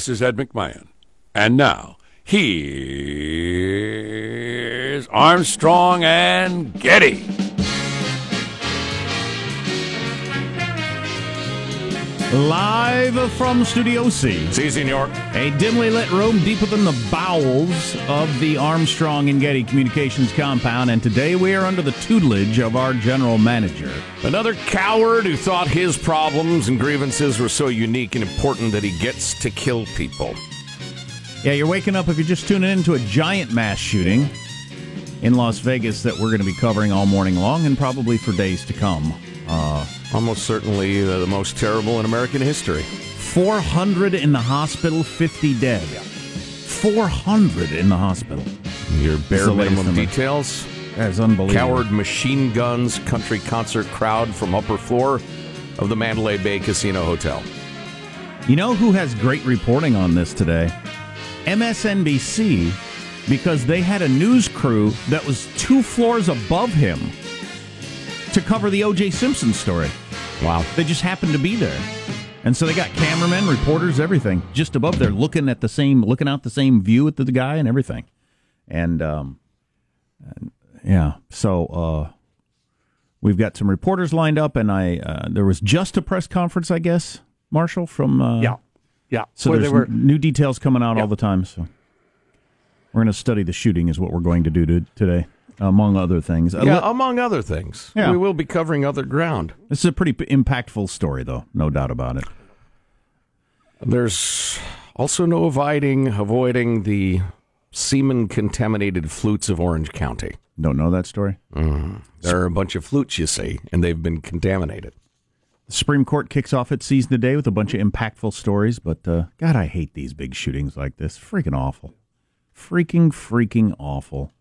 This is Ed McMahon. And now, here's Armstrong and Getty. Live from Studio C. See, senor. A dimly lit room deep within the bowels of the Armstrong and Getty Communications compound, and today we are under the tutelage of our general manager. Another coward who thought his problems and grievances were so unique and important that he gets to kill people. Yeah, you're waking up if you're just tuning in to a giant mass shooting in Las Vegas that we're going to be covering all morning long and probably for days to come. Uh, Almost certainly uh, the most terrible in American history. 400 in the hospital, 50 dead. 400 in the hospital. Your bare minimum details. That's unbelievable. Coward machine guns, country concert crowd from upper floor of the Mandalay Bay Casino Hotel. You know who has great reporting on this today? MSNBC, because they had a news crew that was two floors above him to cover the O.J. Simpson story. Wow. They just happened to be there. And so they got cameramen, reporters, everything just above there looking at the same, looking out the same view at the, the guy and everything. And, um, and, yeah, so, uh, we've got some reporters lined up and I, uh, there was just a press conference, I guess, Marshall, from, uh, Yeah, yeah. so Where there's were, new details coming out Yeah. all the time. So we're going to study the shooting, is what we're going to do to, today, among other things. Uh, Yeah, li- among other things. Yeah. We will be covering other ground. this is a pretty p- impactful story, though, no doubt about it. There's also no avoiding avoiding the semen contaminated flutes of Orange County. Don't know that story. There are a bunch of flutes, you see, and they've been contaminated. The Supreme Court kicks off its season today with a bunch of impactful stories, but uh, God, I hate these big shootings like this. Freaking awful. Freaking, freaking awful.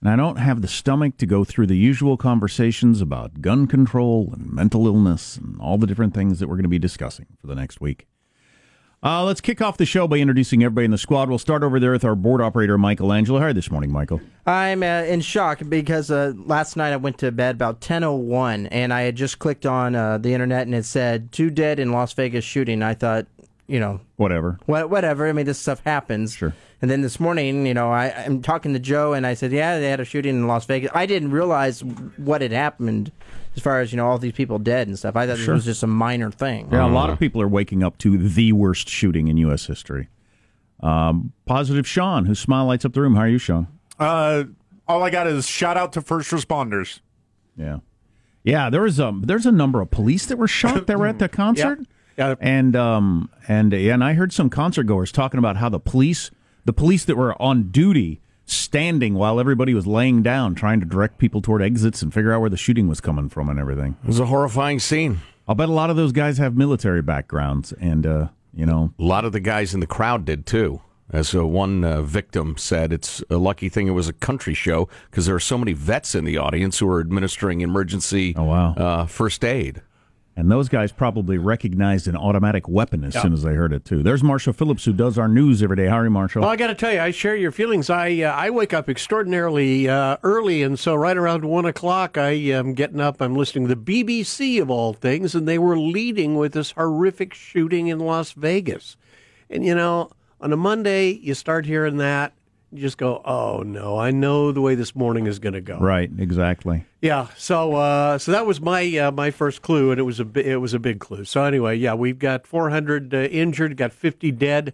And I don't have the stomach to go through the usual conversations about gun control and mental illness and all the different things that we're going to be discussing for the next week. Uh, let's kick off the show by introducing everybody in the squad. We'll start over there with our board operator, Michael Angelo. This morning, Michael? I'm uh, in shock because uh, last night I went to bed about 10:01 and I had just clicked on uh, the internet and it said two dead in Las Vegas shooting. I thought, you know, Whatever. wha- whatever. I mean, this stuff happens. Sure. And then this morning, you know, I, I'm talking to Joe and I said, yeah, they had a shooting in Las Vegas. I didn't realize what had happened as far as you know all these people dead and stuff. I thought Sure. this was just a minor thing. Yeah, a lot of people are waking up to the worst shooting in U.S. history. Um, positive Sean, whose smile lights up the room. How are you, Sean? uh, all I got is shout out to first responders. Yeah, yeah. There was um, there's a number of police that were shot that were at the concert. Yeah. and um, and yeah, and I heard some concert goers talking about how the police, the police that were on duty, standing while everybody was laying down, trying to direct people toward exits and figure out where the shooting was coming from and everything. It was a horrifying scene. I'll bet a lot of those guys have military backgrounds, and uh, you know, A lot of the guys in the crowd did too. As uh, one uh, victim said, it's a lucky thing it was a country show because there are so many vets in the audience who are administering emergency Oh, wow. uh, first aid. And those guys probably recognized an automatic weapon as soon as they heard it too. There's Marshall Phillips, who does our news every day. How are you, Marshall? Well, I got to tell you, I share your feelings. I uh, I wake up extraordinarily uh, early, and so right around one o'clock, I am getting up. I'm listening to the BBC of all things, and they were leading with this horrific shooting in Las Vegas. And you know, on a Monday, you start hearing that, you just go, "Oh no, I know the way this morning is going to go." right, exactly. Yeah, so uh, so that was my uh, my first clue, and it was a it was a big clue. So anyway, yeah, we've got 400 uh, injured, got 50 dead,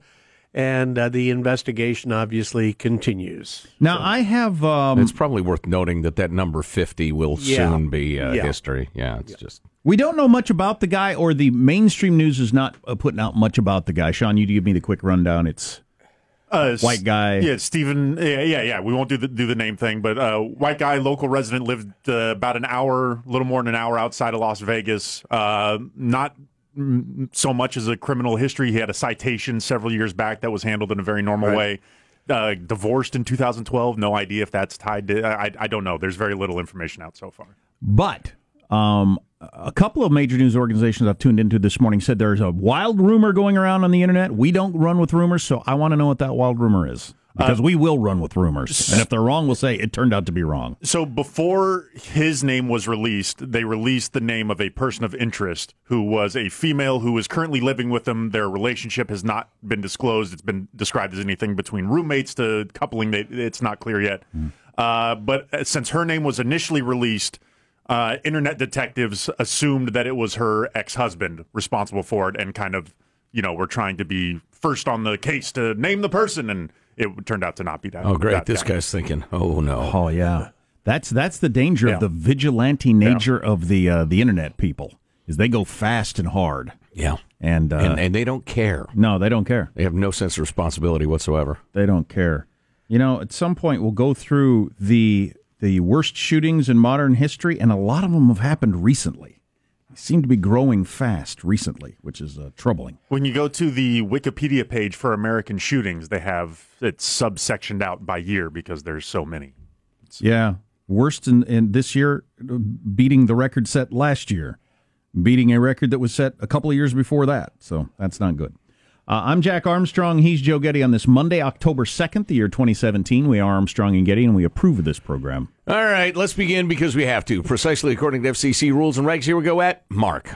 and uh, the investigation obviously continues. Now I have um, It's probably worth noting that that number 50 will Yeah. soon be uh, Yeah. history. Yeah, it's just. we don't know much about the guy, or the mainstream news is not uh, putting out much about the guy. Sean, you give me the quick rundown. It's Uh, White guy. Yeah, Stephen. Yeah, yeah, yeah. We won't do the do the name thing, but uh, white guy, local resident, lived uh, about an hour, a little more than an hour outside of Las Vegas. Uh, not so much as a criminal history. He had a citation several years back that was handled in a very normal way. Uh, divorced in 2012. No idea if that's tied to. I, I don't know. There's very little information out so far. but um, a couple of major news organizations I've tuned into this morning said there's a wild rumor going around on the internet. We don't run with rumors, so I want to know what that wild rumor is. Uh, because we will run with rumors. And if they're wrong, we'll say it turned out to be wrong. So before his name was released, they released the name of a person of interest who was a female who is currently living with them. Their relationship has not been disclosed. It's been described as anything between roommates to coupling. It's not clear yet. Hmm. Uh, but uh, since her name was initially released, uh, internet detectives assumed that it was her ex-husband responsible for it, and kind of, you know, were trying to be first on the case to name the person, and it turned out to not be that. Oh, great! that This guy. guy's thinking, "Oh no." Oh yeah, that's that's the danger Yeah. of the vigilante nature of the uh, the internet people is they go fast and hard, Yeah, and, uh, and and they don't care. no, they don't care. They have no sense of responsibility whatsoever. They don't care. You know, at some point we'll go through the the worst shootings in modern history, and a lot of them have happened recently. They seem to be growing fast recently, which is uh, troubling. When you go to the Wikipedia page for American shootings, they have it subsectioned out by year because there's so many. Yeah, worst in, in this year, beating the record set last year, beating a record that was set a couple of years before that. So that's not good. Uh, I'm Jack Armstrong. He's Joe Getty on this Monday, October 2nd, the year 2017. We are Armstrong and Getty, and we approve of this program. All right, let's begin because we have to, precisely according to FCC rules and regs. Here we go at Mark.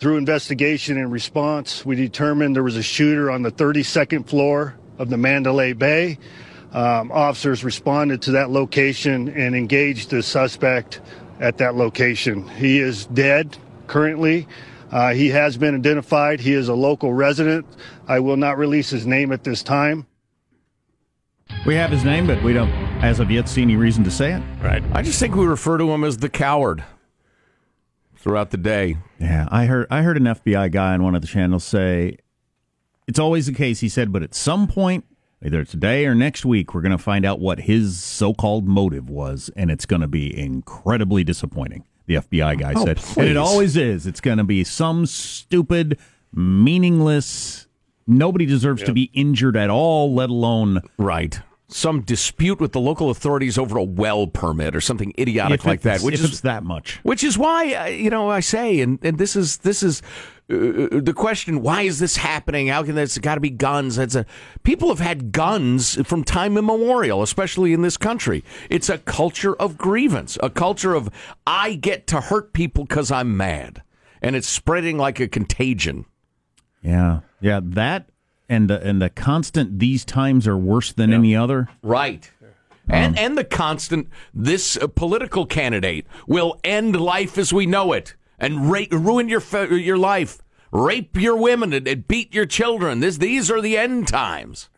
Through investigation and response, we determined there was a shooter on the 32nd floor of the Mandalay Bay. Um, officers responded to that location and engaged the suspect at that location. He is dead currently. Uh, he has been identified. He is a local resident. I will not release his name at this time. We have his name, but we don't, as of yet, see any reason to say it. Right. I just think we refer to him as the coward throughout the day. Yeah, I heard I heard an FBI guy on one of the channels say it's always the case. He said, but at some point, either today or next week, we're going to find out what his so-called motive was, and it's going to be incredibly disappointing. The FBI guy oh, said, and it always is. It's going to be some stupid, meaningless. Nobody deserves to be injured at all, let alone Right. Some dispute with the local authorities over a well permit or something idiotic if like that, which is that much. Which is why uh, you know I say, and, and this is this is uh, the question: Why is this happening? How can this got to be guns? It's a people have had guns from time immemorial, especially in this country. It's a culture of grievance, a culture of I get to hurt people because I'm mad, and it's spreading like a contagion. Yeah, yeah, that and the and the constant. These times are worse than any other. Right. And and the constant this uh, political candidate will end life as we know it and ra- ruin your your life, rape your women and, and beat your children. This these are the end times.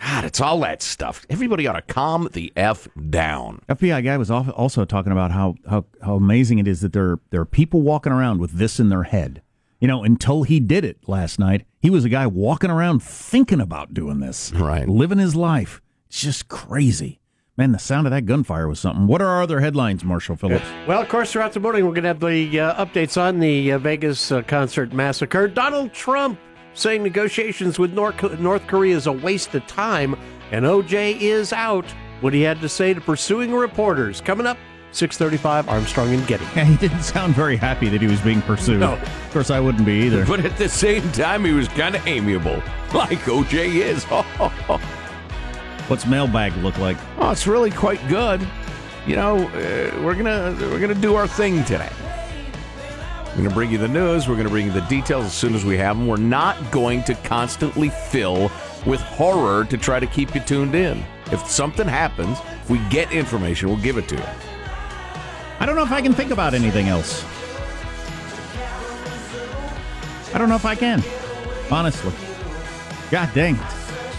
God, it's all that stuff. Everybody ought to calm the f down. FBI guy was also talking about how, how, how amazing it is that there there are people walking around with this in their head. You know, until he did it last night, he was a guy walking around thinking about doing this, Right. Living his life. It's just crazy, man. The sound of that gunfire was something. What are our other headlines, Marshall Phillips? Well, of course, throughout the morning, we're going to have the uh, updates on the uh, Vegas uh, concert massacre. Donald Trump saying negotiations with North, North Korea is a waste of time, and OJ is out. What he had to say to pursuing reporters. Coming up, 635 Armstrong and Getty. Yeah, he didn't sound very happy that he was being pursued. No. Of course, I wouldn't be either. But at the same time, he was kind of amiable, like OJ is. What's mailbag look like? Oh, it's really quite good. You know, uh, we're gonna we're gonna do our thing today. We're going to bring you the news. We're going to bring you the details as soon as we have them. We're not going to constantly fill with horror to try to keep you tuned in. If something happens, if we get information, we'll give it to you. I don't know if I can think about anything else. I don't know if I can, honestly. God dang it.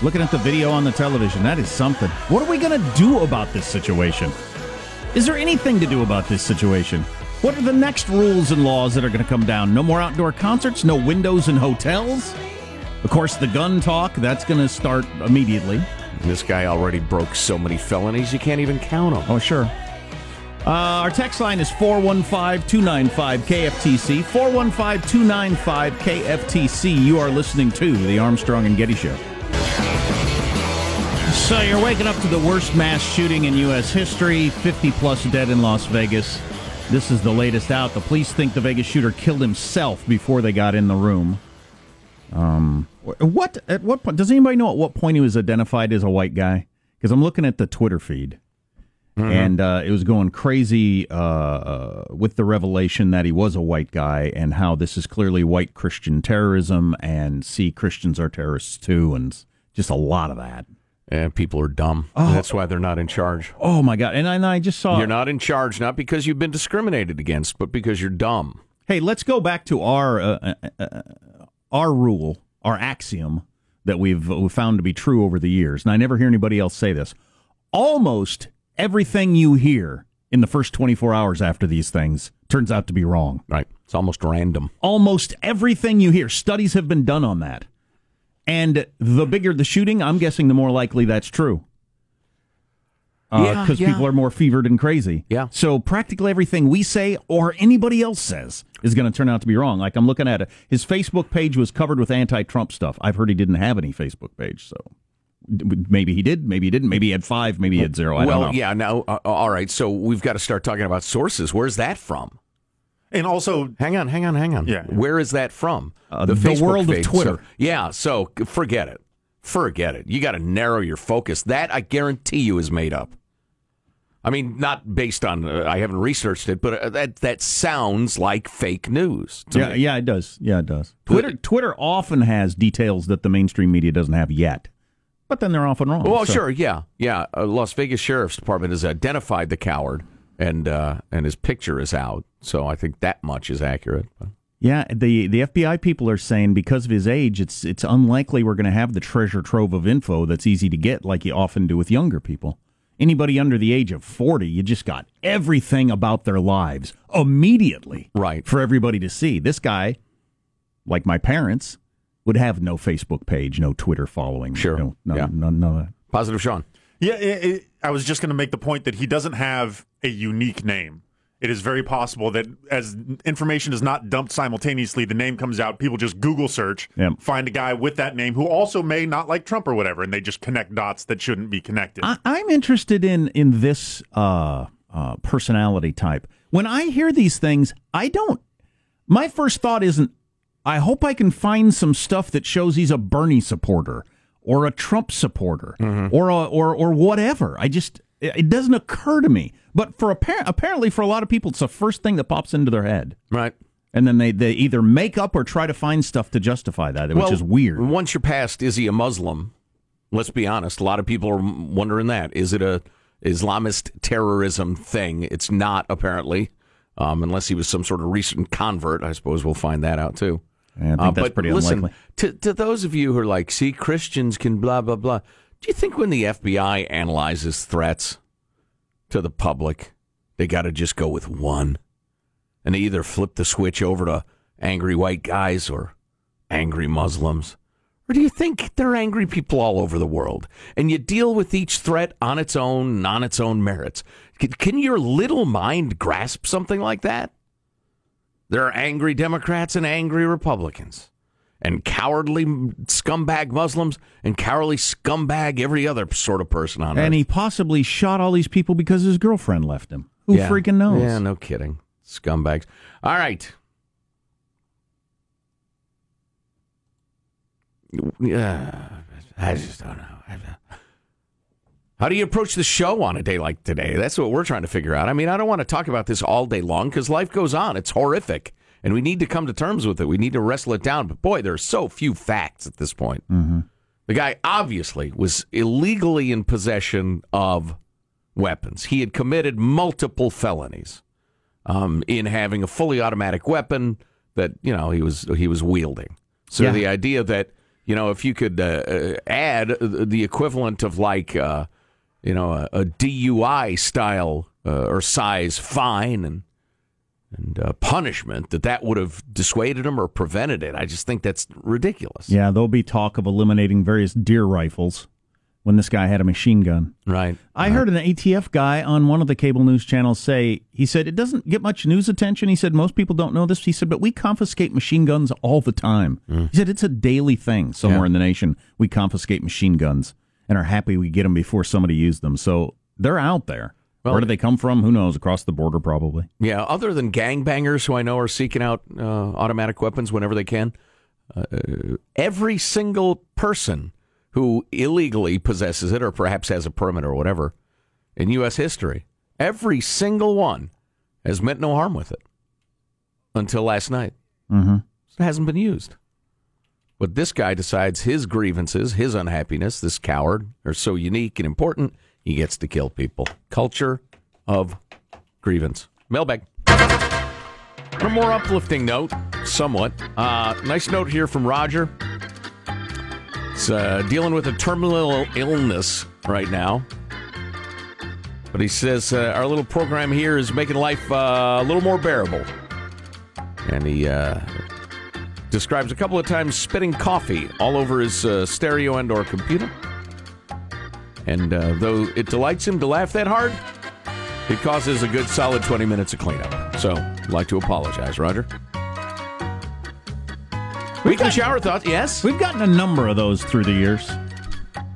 Looking at the video on the television, that is something. What are we going to do about this situation? Is there anything to do about this situation? What are the next rules and laws that are going to come down? No more outdoor concerts, no windows in hotels. Of course, the gun talk, that's going to start immediately. This guy already broke so many felonies, you can't even count them. Oh, sure. Uh, our text line is 415 295 KFTC. 415 295 KFTC. You are listening to The Armstrong and Getty Show. So you're waking up to the worst mass shooting in U.S. history 50 plus dead in Las Vegas. This is the latest out. The police think the Vegas shooter killed himself before they got in the room. Um, what at what point does anybody know at what point he was identified as a white guy? Because I'm looking at the Twitter feed, and uh, it was going crazy uh, uh, with the revelation that he was a white guy and how this is clearly white Christian terrorism, and see Christians are terrorists too, and just a lot of that. And people are dumb. That's why they're not in charge. Oh my god! And I, and I just saw You're not in charge, not because you've been discriminated against, but because you're dumb. Hey, let's go back to our uh, uh, uh, our rule, our axiom that we've found to be true over the years, and I never hear anybody else say this. Almost everything you hear in the first 24 hours after these things turns out to be wrong. Right. It's almost random. Almost everything you hear, studies have been done on that. And the bigger the shooting, I'm guessing the more likely that's true. Uh, yeah, Because yeah. people are more fevered and crazy. Yeah. So practically everything we say or anybody else says is going to turn out to be wrong. Like I'm looking at it. His Facebook page was covered with anti Trump stuff. I've heard he didn't have any Facebook page. So maybe he did. Maybe he didn't. Maybe he had five. Maybe he had zero. I well, don't know. yeah. Now, uh, all right. So we've got to start talking about sources. Where's that from? And also, Hang on, hang on, hang on. Yeah. Where is that from? Uh, the world of feed. Twitter. So- yeah. So forget it. Forget it. You got to narrow your focus. That I guarantee you is made up. I mean, not based on. Uh, I haven't researched it, but uh, that that sounds like fake news. Yeah, me. yeah, it does. Yeah, it does. Twitter Twitter often has details that the mainstream media doesn't have yet, but then they're often wrong. Well, So- sure, yeah, yeah. Uh, Las Vegas Sheriff's Department has identified the coward, and uh, and his picture is out. So I think that much is accurate. Yeah, the the FBI people are saying because of his age, it's it's unlikely we're going to have the treasure trove of info that's easy to get like you often do with younger people. Anybody under the age of forty, you just got everything about their lives immediately, Right. for everybody to see. This guy, like my parents, would have no Facebook page, no Twitter following, Sure. no, none, Yeah. none, none of. Positive, Sean. yeah, it, it, I was just going to make the point that he doesn't have a unique name. It is very possible that as information is not dumped simultaneously, the name comes out. People just Google search, Yep. find a guy with that name who also may not like Trump or whatever, and they just connect dots that shouldn't be connected. I, I'm interested in in this uh, uh, personality type. When I hear these things, I don't. My first thought isn't. I hope I can find some stuff that shows he's a Bernie supporter or a Trump supporter or a, or or whatever. I just it it doesn't occur to me. But for appar- apparently for a lot of people, it's the first thing that pops into their head, Right. and then they they either make up or try to find stuff to justify that, which well, is weird. Once you're past, is he a Muslim? Let's be honest. A lot of people are wondering that. Is it a Islamist terrorism thing? It's not apparently, um, unless he was some sort of recent convert. I suppose we'll find that out too. I think Uh, that's but pretty listen, unlikely. To, to those of you who are like, see, Christians can blah, blah, blah. Do you think when the FBI analyzes threats to the public, they got to just go with one? And they either flip the switch over to angry white guys or angry Muslims? Or do you think they're angry people all over the world? And you deal with each threat on its own and on its own merits? Can, can your little mind grasp something like that? There are angry Democrats and angry Republicans, and cowardly scumbag Muslims and cowardly scumbag every other sort of person on And earth. And he possibly shot all these people because his girlfriend left him. Who Yeah. freaking knows? Yeah, no kidding. Scumbags. All right. Yeah, I just don't know. How do you approach the show on a day like today? That's what we're trying to figure out. I mean, I don't want to talk about this all day long because life goes on. It's horrific. And we need to come to terms with it. We need to wrestle it down. But boy, there are so few facts at this point. The guy obviously was illegally in possession of weapons. He had committed multiple felonies um, in having a fully automatic weapon that you know he was he was wielding. So Yeah. the idea that you know if you could uh, uh, add the equivalent of like uh, you know a, a DUI style uh, or size fine and and uh, punishment that that would have dissuaded him or prevented it. I just think that's ridiculous. Yeah, there'll be talk of eliminating various deer rifles when this guy had a machine gun. Right. I heard an ATF guy on one of the cable news channels say, he said, it doesn't get much news attention. He said, most people don't know this. He said, but we confiscate machine guns all the time. He said, it's a daily thing somewhere Yeah. in the nation. We confiscate machine guns and are happy we get them before somebody used them. So they're out there. Where do they come from? Who knows? Across the border, probably. Yeah, other than gangbangers who I know are seeking out uh, automatic weapons whenever they can, uh, every single person who illegally possesses it or perhaps has a permit or whatever in U.S. history, every single one has meant no harm with it until last night. Mm-hmm. It hasn't been used. But this guy decides his grievances, his unhappiness, this coward, are so unique and important, he gets to kill people. Culture of grievance. Mailbag. On a more uplifting note, somewhat. Uh, nice note here from Roger. It's uh, dealing with a terminal illness right now. But he says uh, our little program here is making life uh, a little more bearable. And he uh, describes a couple of times spitting coffee all over his uh, stereo and or computer. And uh, though it delights him to laugh that hard, it causes a good solid 20 minutes of cleanup. So, I'd like to apologize, Roger. we Weekly shower thoughts, yes? We've gotten a number of those through the years.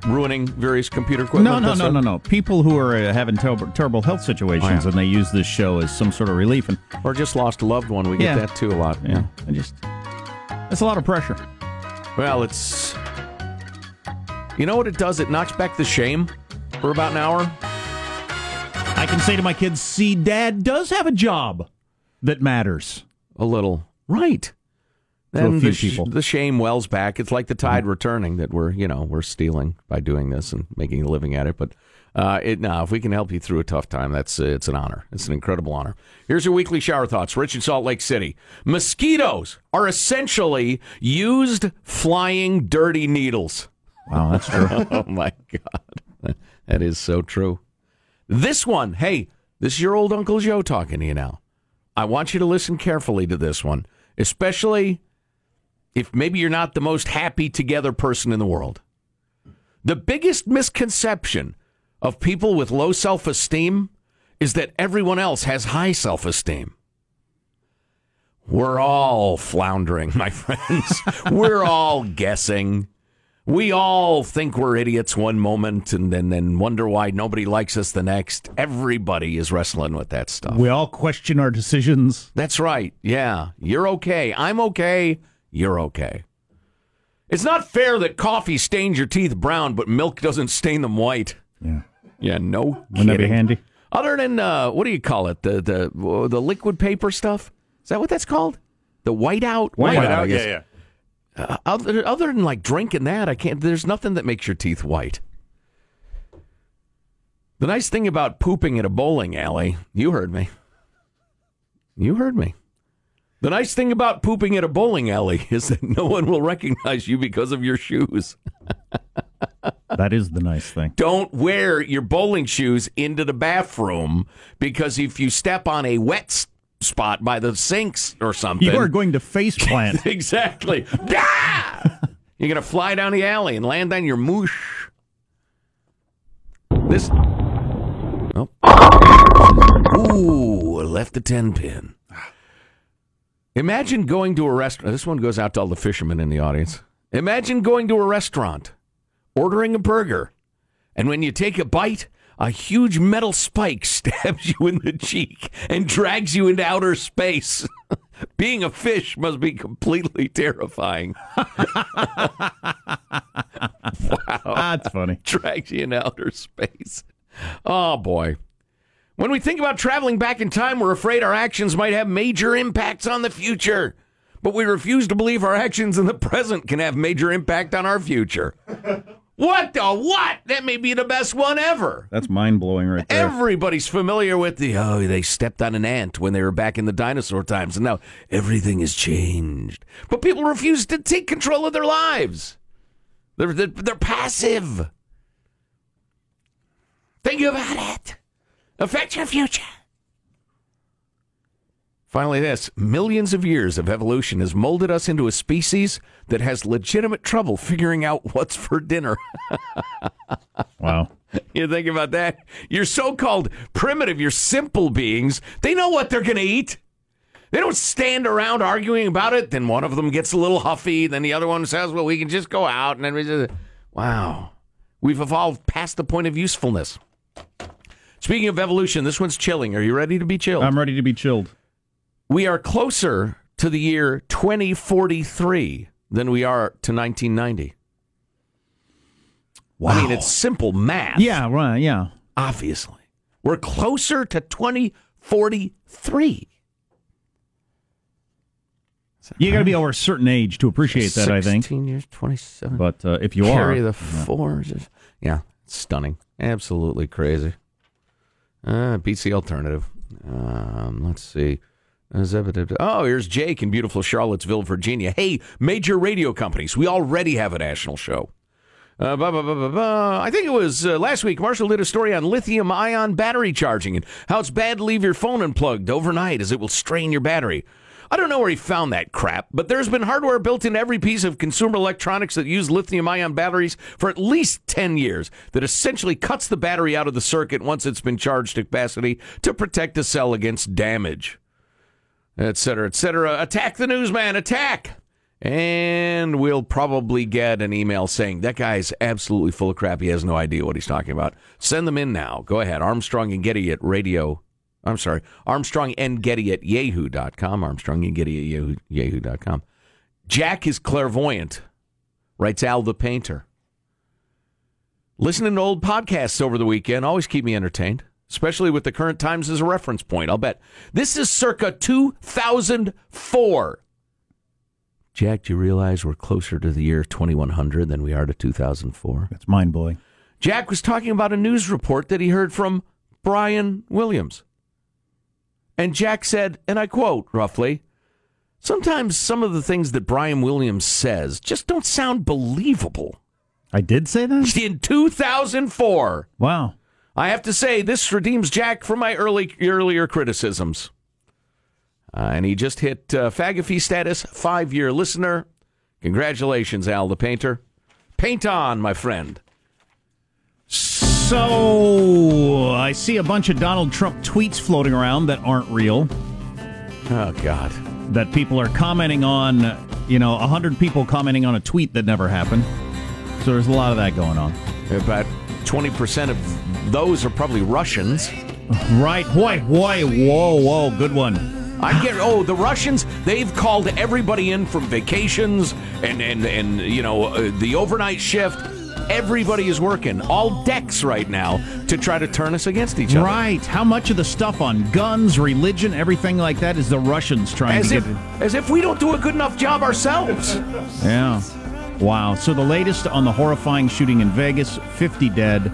Ruining various computer equipment. No, no, no, no, no. People who are uh, having terrible, terrible health situations Oh, yeah. and they use this show as some sort of relief. And Or just lost a loved one. We get that too a lot. yeah, I just that's a lot of pressure. Well, it's. You know what it does? It knocks back the shame for about an hour. I can say to my kids, "See, Dad does have a job that matters." A little. Right. Then few the, sh- people. the shame wells back. It's like the tide mm. returning that we're, you know, we're stealing by doing this and making a living at it. But uh, it, no, if we can help you through a tough time, that's uh, it's an honor. It's an incredible honor. Here's your weekly shower thoughts. Rich in Salt Lake City. Mosquitoes are essentially used flying dirty needles. Wow, that's true. oh my God. That is so true. This one, hey, this is your old Uncle Joe talking to you now. I want you to listen carefully to this one, especially if maybe you're not the most happy together person in the world. The biggest misconception of people with low self esteem is that everyone else has high self esteem. We're all floundering, my friends. We're all guessing. We all think we're idiots one moment and then, then wonder why nobody likes us the next. Everybody is wrestling with that stuff. we all question our decisions. That's right. Yeah. You're okay. I'm okay. You're okay. It's not fair that coffee stains your teeth brown, but milk doesn't stain them white. Yeah, Yeah, no wouldn't that be handy? Other than uh, what do you call it? The the the liquid paper stuff. Is that what that's called? The whiteout. Whiteout, White out, yeah, yeah. Uh, other, other than like drinking that, I can't. There's nothing that makes your teeth white. The nice thing about pooping at a bowling alley, you heard me. You heard me. The nice thing about pooping at a bowling alley is that no one will recognize you because of your shoes. That is the nice thing. Don't wear your bowling shoes into the bathroom because if you step on a wet spot by the sinks or something, You are going to face plant. exactly. You're gonna fly down the alley and land on your moosh. This. Oh. Ooh, left the ten pin. Imagine going to a restaurant. This one goes out to all the fishermen in the audience. Imagine going to a restaurant, ordering a burger, and when you take a bite, a huge metal spike stabs you in the cheek and drags you into outer space. Being a fish must be completely terrifying. wow. That's funny. drags you into outer space. Oh, boy. When we think about traveling back in time, we're afraid our actions might have major impacts on the future. But we refuse to believe our actions in the present can have major impact on our future. What the what? That may be the best one ever. That's mind blowing right there. Everybody's familiar with the oh they stepped on an ant when they were back in the dinosaur times and now everything has changed. But people refuse to take control of their lives. They're they're, they're passive. Think about it. Affect your future. Finally, this millions of years of evolution has molded us into a species that has legitimate trouble figuring out what's for dinner. Wow. You think about that? Your so called primitive, your simple beings, they know what they're going to eat. They don't stand around arguing about it. Then one of them gets a little huffy. Then the other one says, well, we can just go out. And then we just, wow. We've evolved past the point of usefulness. Speaking of evolution, this one's chilling. Are you ready to be chilled? I'm ready to be chilled. We are closer to the year 2043 than we are to 1990. Wow. I mean, it's simple math. Yeah, right. Yeah. Obviously. We're closer to 2043. You got to be over a certain age to appreciate that, I think. 16 years, 27. But uh, if you Carry are, the fours. Yeah, it's stunning. Absolutely crazy. Uh, beats the alternative. Um, let's see. Oh, here's Jake in beautiful Charlottesville, Virginia. Hey, major radio companies, we already have a national show. Uh. I think it was uh, last week. Marshall did a story on lithium ion battery charging and how it's bad to leave your phone unplugged overnight as it will strain your battery. I don't know where he found that crap, but there's been hardware built into every piece of consumer electronics that use lithium ion batteries for at least 10 years that essentially cuts the battery out of the circuit once it's been charged to capacity to protect the cell against damage, et cetera, et cetera. Attack the newsman, attack! And we'll probably get an email saying that guy's absolutely full of crap. He has no idea what he's talking about. Send them in now. Go ahead. Armstrong and Getty at radio. I'm sorry. Armstrong and Getty at yahoo.com. Armstrong and Getty at yahoo, yahoo.com. Jack is clairvoyant, writes Al the Painter. Listening to old podcasts over the weekend always keep me entertained, especially with the current times as a reference point. I'll bet. This is circa 2004. Jack, do you realize we're closer to the year 2100 than we are to 2004? that's mind blowing. Jack was talking about a news report that he heard from Brian Williams. And Jack said, and I quote roughly, sometimes some of the things that Brian Williams says just don't sound believable. I did say that? In 2004, Wow. I have to say this redeems Jack from my early earlier criticisms. Uh, and he just hit uh, Fagafee status, five year listener. Congratulations, Al the Painter. Paint on, my friend. So I see a bunch of Donald Trump tweets floating around that aren't real. Oh, God. That people are commenting on, you know, a hundred people commenting on a tweet that never happened. So there's a lot of that going on. About 20% of those are probably Russians. Right. Boy, boy, whoa, whoa, good one. I get oh the Russians they've called everybody in from vacations and and and you know uh, the overnight shift everybody is working all decks right now to try to turn us against each other Right. How much of the stuff on guns, religion, everything like that is the Russians trying as to if get? as if we don't do a good enough job ourselves Yeah. Wow. So the latest on the horrifying shooting in Vegas, 50 dead.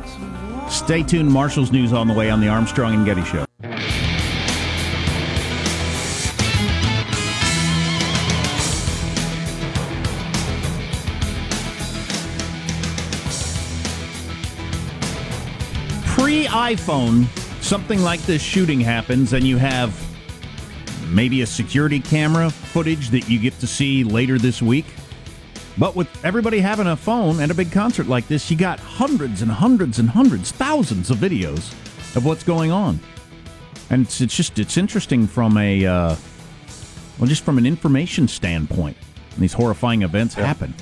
Stay tuned. Marshall's news on the way on the Armstrong and Getty Show. Pre iPhone, something like this shooting happens, and you have maybe a security camera footage that you get to see later this week. But with everybody having a phone and a big concert like this, you got hundreds and hundreds and hundreds, thousands of videos of what's going on. And it's, it's just it's interesting from a uh, well, just from an information standpoint. when These horrifying events happen.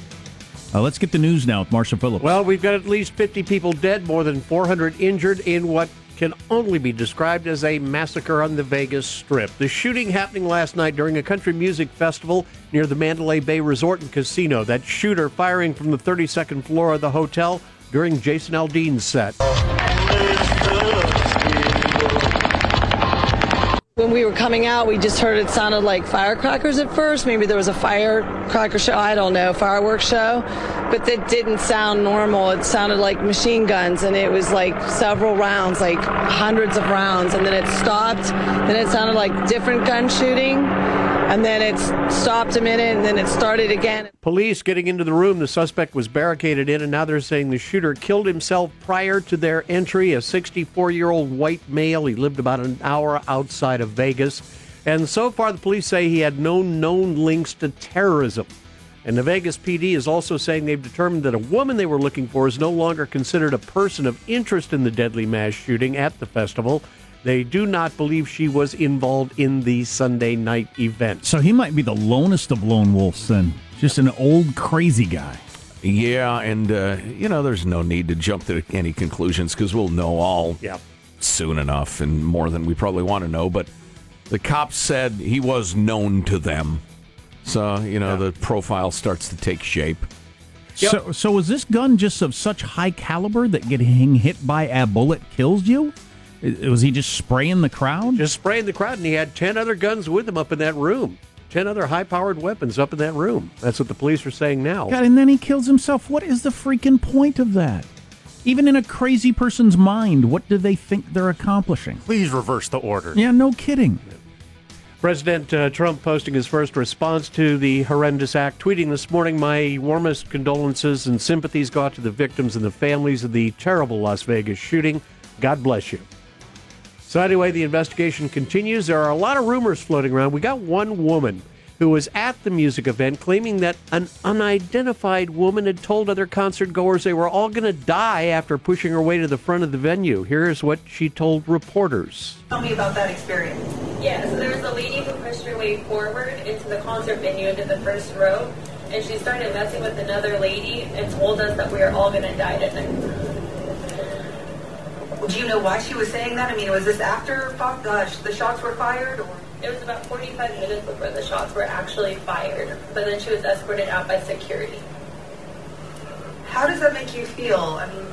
Uh, let's get the news now with Marshall Phillips. Well, we've got at least 50 people dead, more than 400 injured in what can only be described as a massacre on the Vegas Strip. The shooting happening last night during a country music festival near the Mandalay Bay Resort and Casino. That shooter firing from the 32nd floor of the hotel during Jason Aldean's set. We were coming out, we just heard it sounded like firecrackers at first. Maybe there was a firecracker show. I don't know, fireworks show. But that didn't sound normal. It sounded like machine guns, and it was like several rounds, like hundreds of rounds. And then it stopped. Then it sounded like different gun shooting. And then it stopped a minute, and then it started again. Police getting into the room, the suspect was barricaded in, and now they're saying the shooter killed himself prior to their entry. A 64 year old white male. He lived about an hour outside of Vegas. And so far, the police say he had no known links to terrorism. And the Vegas PD is also saying they've determined that a woman they were looking for is no longer considered a person of interest in the deadly mass shooting at the festival. They do not believe she was involved in the Sunday night event. so he might be the lonest of lone wolves then. Just an old crazy guy. yeah and uh, you know there's no need to jump to any conclusions because we'll know all Yeah. soon enough and more than we probably want to know. But the cops said he was known to them. So, you know, the profile starts to take shape. So, so was this gun just of such high caliber that getting hit by a bullet kills you? I- Was he just spraying the crowd? Just spraying the crowd, and he had 10 other guns with him up in that room. 10 other high powered weapons up in that room. That's what the police are saying now. God, and then he kills himself. What is the freaking point of that? Even in a crazy person's mind, what do they think they're accomplishing? Please reverse the order. Yeah, no kidding. President uh, Trump posting his first response to the horrendous act, tweeting this morning, My warmest condolences and sympathies go out to the victims and the families of the terrible Las Vegas shooting. God bless you. So, anyway, the investigation continues. There are a lot of rumors floating around. We got one woman who was at the music event claiming that an unidentified woman had told other concert goers they were all going to die after pushing her way to the front of the venue. Here's what she told reporters. Tell me about that experience. Yeah, so there was a lady who pushed her way forward into the concert venue into the first row, and she started messing with another lady and told us that we were all gonna die tonight. Do you know why she was saying that? I mean, was this after uh, the shots were fired? Or? It was about 45 minutes before the shots were actually fired, but then she was escorted out by security. How does that make you feel? I mean,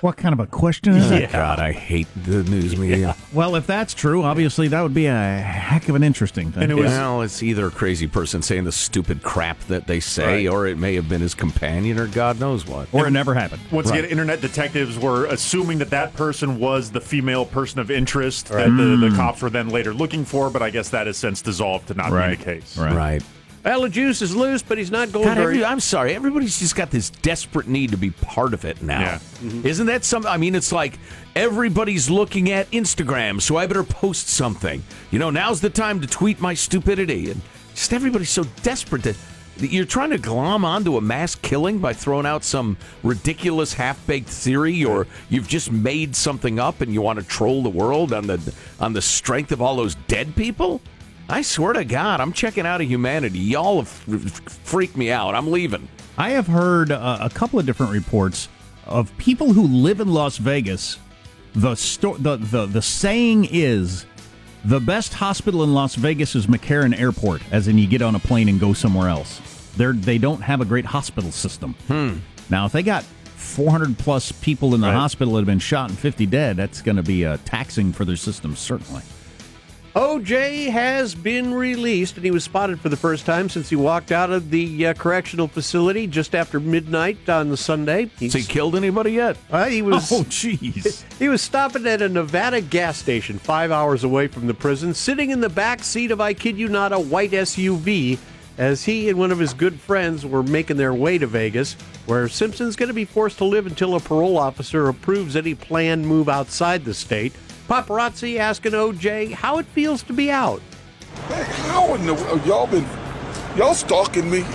What kind of a question is that? God, I hate the news media. Well, if that's true, obviously that would be a heck of an interesting thing. And it was well, it's either a crazy person saying the stupid crap that they say, or it may have been his companion, or God knows what. or it never happened. Once Right. again, internet detectives were assuming that that person was the female person of interest that the, the mm. cops were then later looking for, but I guess that has since dissolved to not Right. be the case. Right. Well, the juice is loose, but he's not going God, very. every, I'm sorry. Everybody's just got this desperate need to be part of it now. Yeah. Mm-hmm. Isn't that something? I mean, it's like everybody's looking at Instagram, so I better post something. You know, now's the time to tweet my stupidity. And just everybody's so desperate that you're trying to glom onto a mass killing by throwing out some ridiculous half baked theory, or you've just made something up and you want to troll the world on the on the strength of all those dead people. I swear to God, I'm checking out of humanity. Y'all have freaked me out. I'm leaving. I have heard uh, a couple of different reports of people who live in Las Vegas. The, sto- the the the saying is the best hospital in Las Vegas is McCarran Airport, as in you get on a plane and go somewhere else. They're they don't have a great hospital system. Now, if they got 400 plus people in the hospital that have been shot and 50 dead, that's going to be uh, taxing for their system, certainly. OJ has been released, and he was spotted for the first time since he walked out of the uh, correctional facility just after midnight on the Sunday. He's, Has he killed anybody yet? uh, he was Oh, jeez. he was stopping at a Nevada gas station five hours away from the prison, sitting in the back seat of I kid you not a white SUV. As he and one of his good friends were making their way to Vegas, where Simpson's going to be forced to live until a parole officer approves any planned move outside the state. Paparazzi asking OJ how it feels to be out. Hey, how in the world y'all been y'all stalking me?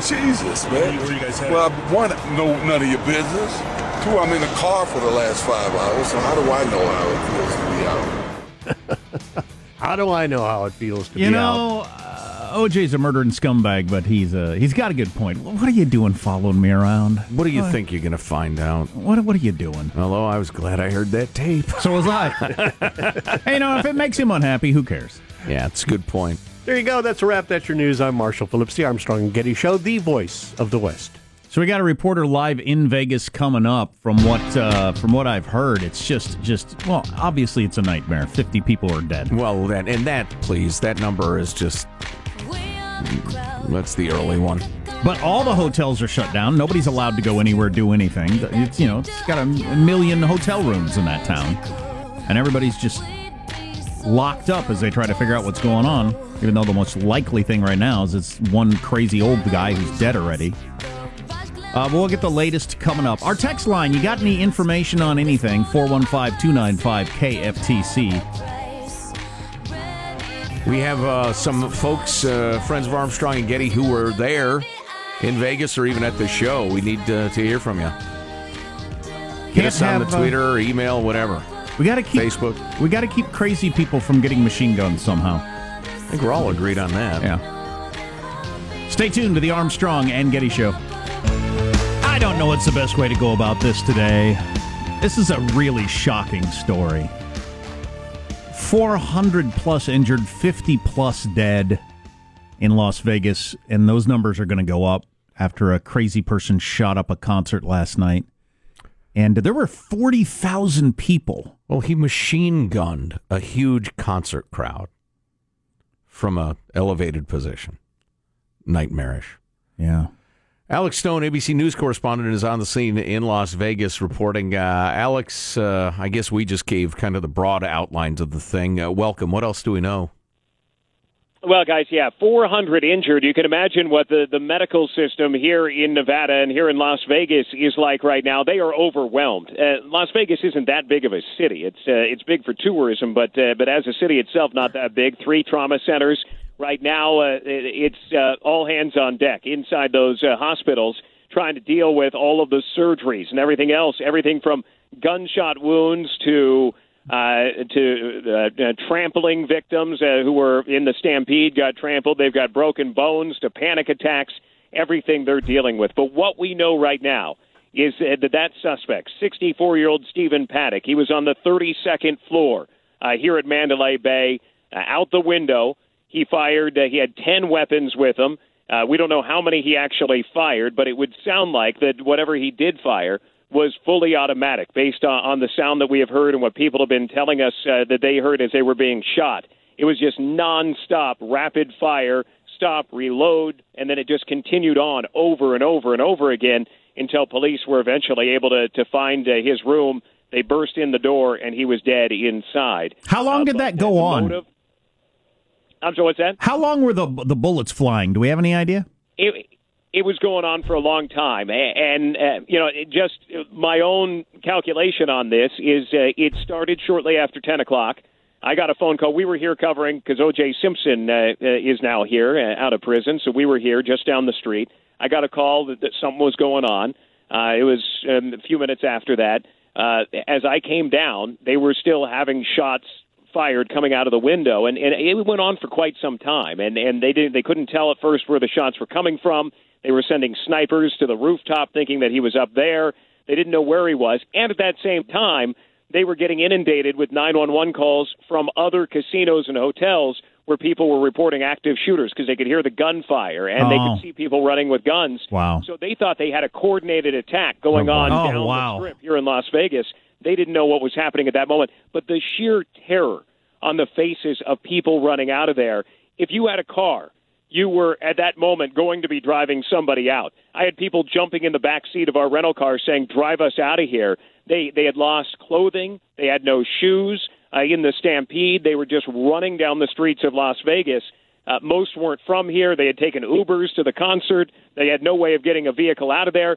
Jesus, man. Where you guys headed? Well, one, no, none of your business. Two, I'm in a car for the last five hours, so how do I know how it feels to be out? How do I know how it feels to You be out? You know, uh, OJ's a murdering scumbag, but he's uh, he's got a good point. What are you doing following me around? What do you think you're going to find out? What what are you doing? Although I was glad I heard that tape. So was I. hey, you know, if it makes him unhappy, who cares? Yeah, it's a good point. There you go. That's a wrap. That's your news. I'm Marshall Phillips, the Armstrong and Getty Show, the voice of the West. So we got a reporter live in Vegas coming up. From what uh, from what I've heard, it's just just well, obviously it's a nightmare. Fifty people are dead. Well, that and that, please, that number is just that's the early one. But all the hotels are shut down. Nobody's allowed to go anywhere, do anything. It's you know, it's got a million hotel rooms in that town, and everybody's just locked up as they try to figure out what's going on. Even though the most likely thing right now is it's one crazy old guy who's dead already. Uh, but we'll get the latest coming up. Our text line, you got any information on anything? 415 295 KFTC. We have uh, some folks, uh, friends of Armstrong and Getty, who were there in Vegas or even at the show. We need uh, to hear from you. Get Can't us on the have, uh, Twitter or email, whatever. We got to keep Facebook. We got to keep crazy people from getting machine guns somehow. I think we're all agreed on that. Yeah. Stay tuned to the Armstrong and Getty Show. I don't know what's the best way to go about this today. This is a really shocking story. 400 plus injured, 50 plus dead in Las Vegas, and those numbers are going to go up after a crazy person shot up a concert last night. And there were 40,000 people. Well, he machine gunned a huge concert crowd from a elevated position. Nightmarish. Yeah. Alex Stone, ABC News correspondent, is on the scene in Las Vegas reporting. Uh, Alex, uh, I guess we just gave kind of the broad outlines of the thing. Uh, welcome. What else do we know? Well, guys, yeah, 400 injured. You can imagine what the, the medical system here in Nevada and here in Las Vegas is like right now. They are overwhelmed. Uh, Las Vegas isn't that big of a city. It's uh, it's big for tourism, but uh, but as a city itself, not that big. Three trauma centers right now. Uh, it's uh, all hands on deck inside those uh, hospitals, trying to deal with all of the surgeries and everything else. Everything from gunshot wounds to uh, to uh, uh, trampling victims uh, who were in the stampede got trampled. They've got broken bones to panic attacks, everything they're dealing with. But what we know right now is uh, that that suspect, 64 year old Stephen Paddock, he was on the 32nd floor uh, here at Mandalay Bay, uh, out the window. He fired, uh, he had 10 weapons with him. Uh, we don't know how many he actually fired, but it would sound like that whatever he did fire was fully automatic based on, on the sound that we have heard and what people have been telling us uh, that they heard as they were being shot. It was just nonstop, rapid fire, stop, reload, and then it just continued on over and over and over again until police were eventually able to, to find uh, his room. They burst in the door and he was dead inside. How long Uh, did that go on? motive- I'm sorry, what's that? How long were the the bullets flying? Do we have any idea? it it was going on for a long time, A- and uh, you know, it just my own calculation on this is uh, it started shortly after ten o'clock. I got a phone call. We were here covering because O.J. Simpson uh, uh, is now here uh, out of prison, so we were here just down the street. I got a call that, that something was going on. Uh, it was um, a few minutes after that. Uh, as I came down, they were still having shots fired coming out of the window, and, and it went on for quite some time. And and they didn't they couldn't tell at first where the shots were coming from. They were sending snipers to the rooftop, thinking that he was up there. They didn't know where he was, and at that same time, they were getting inundated with 911 calls from other casinos and hotels where people were reporting active shooters because they could hear the gunfire and they Oh. could see people running with guns. Wow. So they thought they had a coordinated attack going oh, on Oh, down wow. the strip here in Las Vegas. They didn't know what was happening at that moment, but the sheer terror on the faces of people running out of there. If you had a car, you were at that moment going to be driving somebody out. I had people jumping in the back seat of our rental car saying, "Drive us out of here." They they had lost clothing, they had no shoes. Uh, in the stampede, they were just running down the streets of Las Vegas. Uh, most weren't from here. They had taken Ubers to the concert. They had no way of getting a vehicle out of there.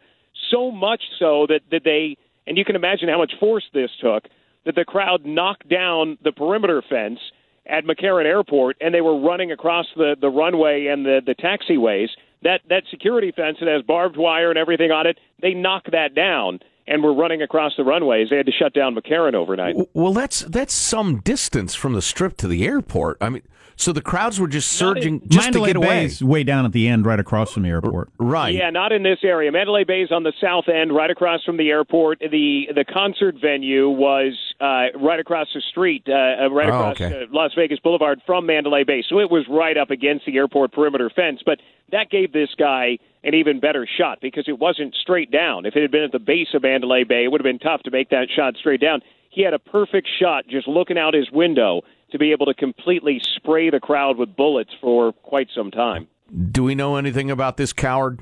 So much so that, that they, and you can imagine how much force this took, that the crowd knocked down the perimeter fence at McCarran Airport and they were running across the, the runway and the, the taxiways. That, that security fence that has barbed wire and everything on it, they knocked that down and were running across the runways. They had to shut down McCarran overnight. Well, that's that's some distance from the strip to the airport. I mean, so the crowds were just surging just Mandalay to get away. Bay's way down at the end, right across from the airport. Right. Yeah, not in this area. Mandalay Bay is on the south end, right across from the airport. The the concert venue was uh, right across the street, uh, uh, right Oh, across okay. uh, Las Vegas Boulevard from Mandalay Bay. So it was right up against the airport perimeter fence. But that gave this guy an even better shot because it wasn't straight down. If it had been at the base of Mandalay Bay, it would have been tough to make that shot straight down. He had a perfect shot just looking out his window to be able to completely spray the crowd with bullets for quite some time. Do we know anything about this coward?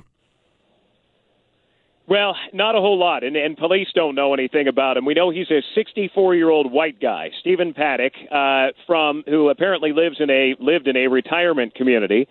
Well, not a whole lot, and, and police don't know anything about him. We know he's a 64-year-old white guy, Stephen Paddock, uh, from who apparently lives in a lived in a retirement community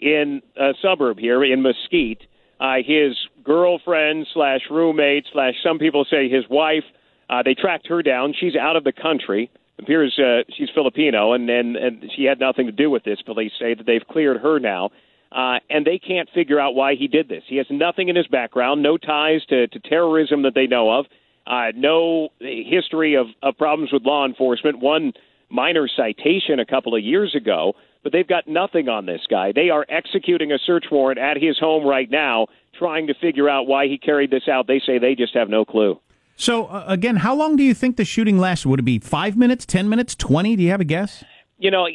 in a suburb here in Mesquite. Uh, his girlfriend slash roommate slash some people say his wife. Uh, they tracked her down. She's out of the country. Appears uh, she's Filipino, and, and and she had nothing to do with this. Police say that they've cleared her now uh, and they can't figure out why he did this. He has nothing in his background, no ties to, to terrorism that they know of, uh, no history of, of problems with law enforcement. One minor citation a couple of years ago, but they've got nothing on this guy. They are executing a search warrant at his home right now, trying to figure out why he carried this out. They say they just have no clue. So uh, again, how long do you think the shooting lasted? Would it be five minutes, ten minutes, twenty? Do you have a guess? You know,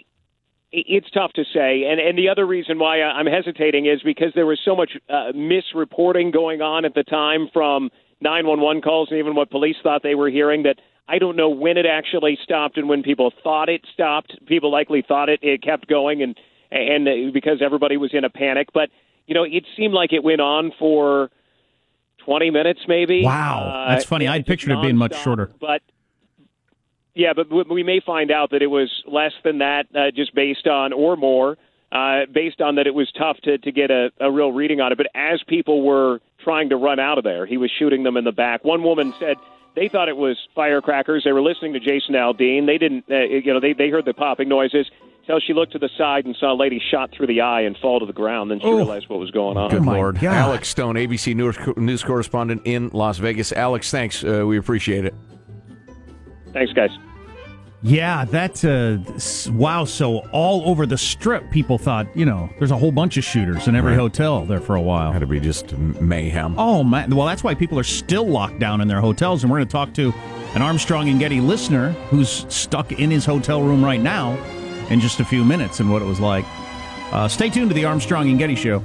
it's tough to say, and and the other reason why I'm hesitating is because there was so much uh, misreporting going on at the time from 911 calls and even what police thought they were hearing that. I don't know when it actually stopped and when people thought it stopped. People likely thought it it kept going and and because everybody was in a panic, but you know, it seemed like it went on for 20 minutes maybe. Wow, Uh, that's funny. yeah, I'd pictured it being much shorter. But yeah, but we- we may find out that it was less than that, uh, just based on or more, uh, based on that it was tough to to get a, a real reading on it. But as people were trying to run out of there, he was shooting them in the back. One woman said they thought it was firecrackers. They were listening to Jason Aldean. They didn't, uh, you know, they they heard the popping noises. Till she looked to the side and saw a lady shot through the eye and fall to the ground. Then she Oh. realized what was going on. Good Lord. Alex Stone, ABC news, news correspondent in Las Vegas. Alex, thanks. Uh, we appreciate it. Thanks, guys. Yeah, that's uh, wow. So all over the strip, people thought you know there's a whole bunch of shooters in every Right. hotel there for a while. Had to be just mayhem. Oh man! Well, that's why people are still locked down in their hotels, and we're going to talk to an Armstrong and Getty listener who's stuck in his hotel room right now in just a few minutes and what it was like. Uh, stay tuned to the Armstrong and Getty Show.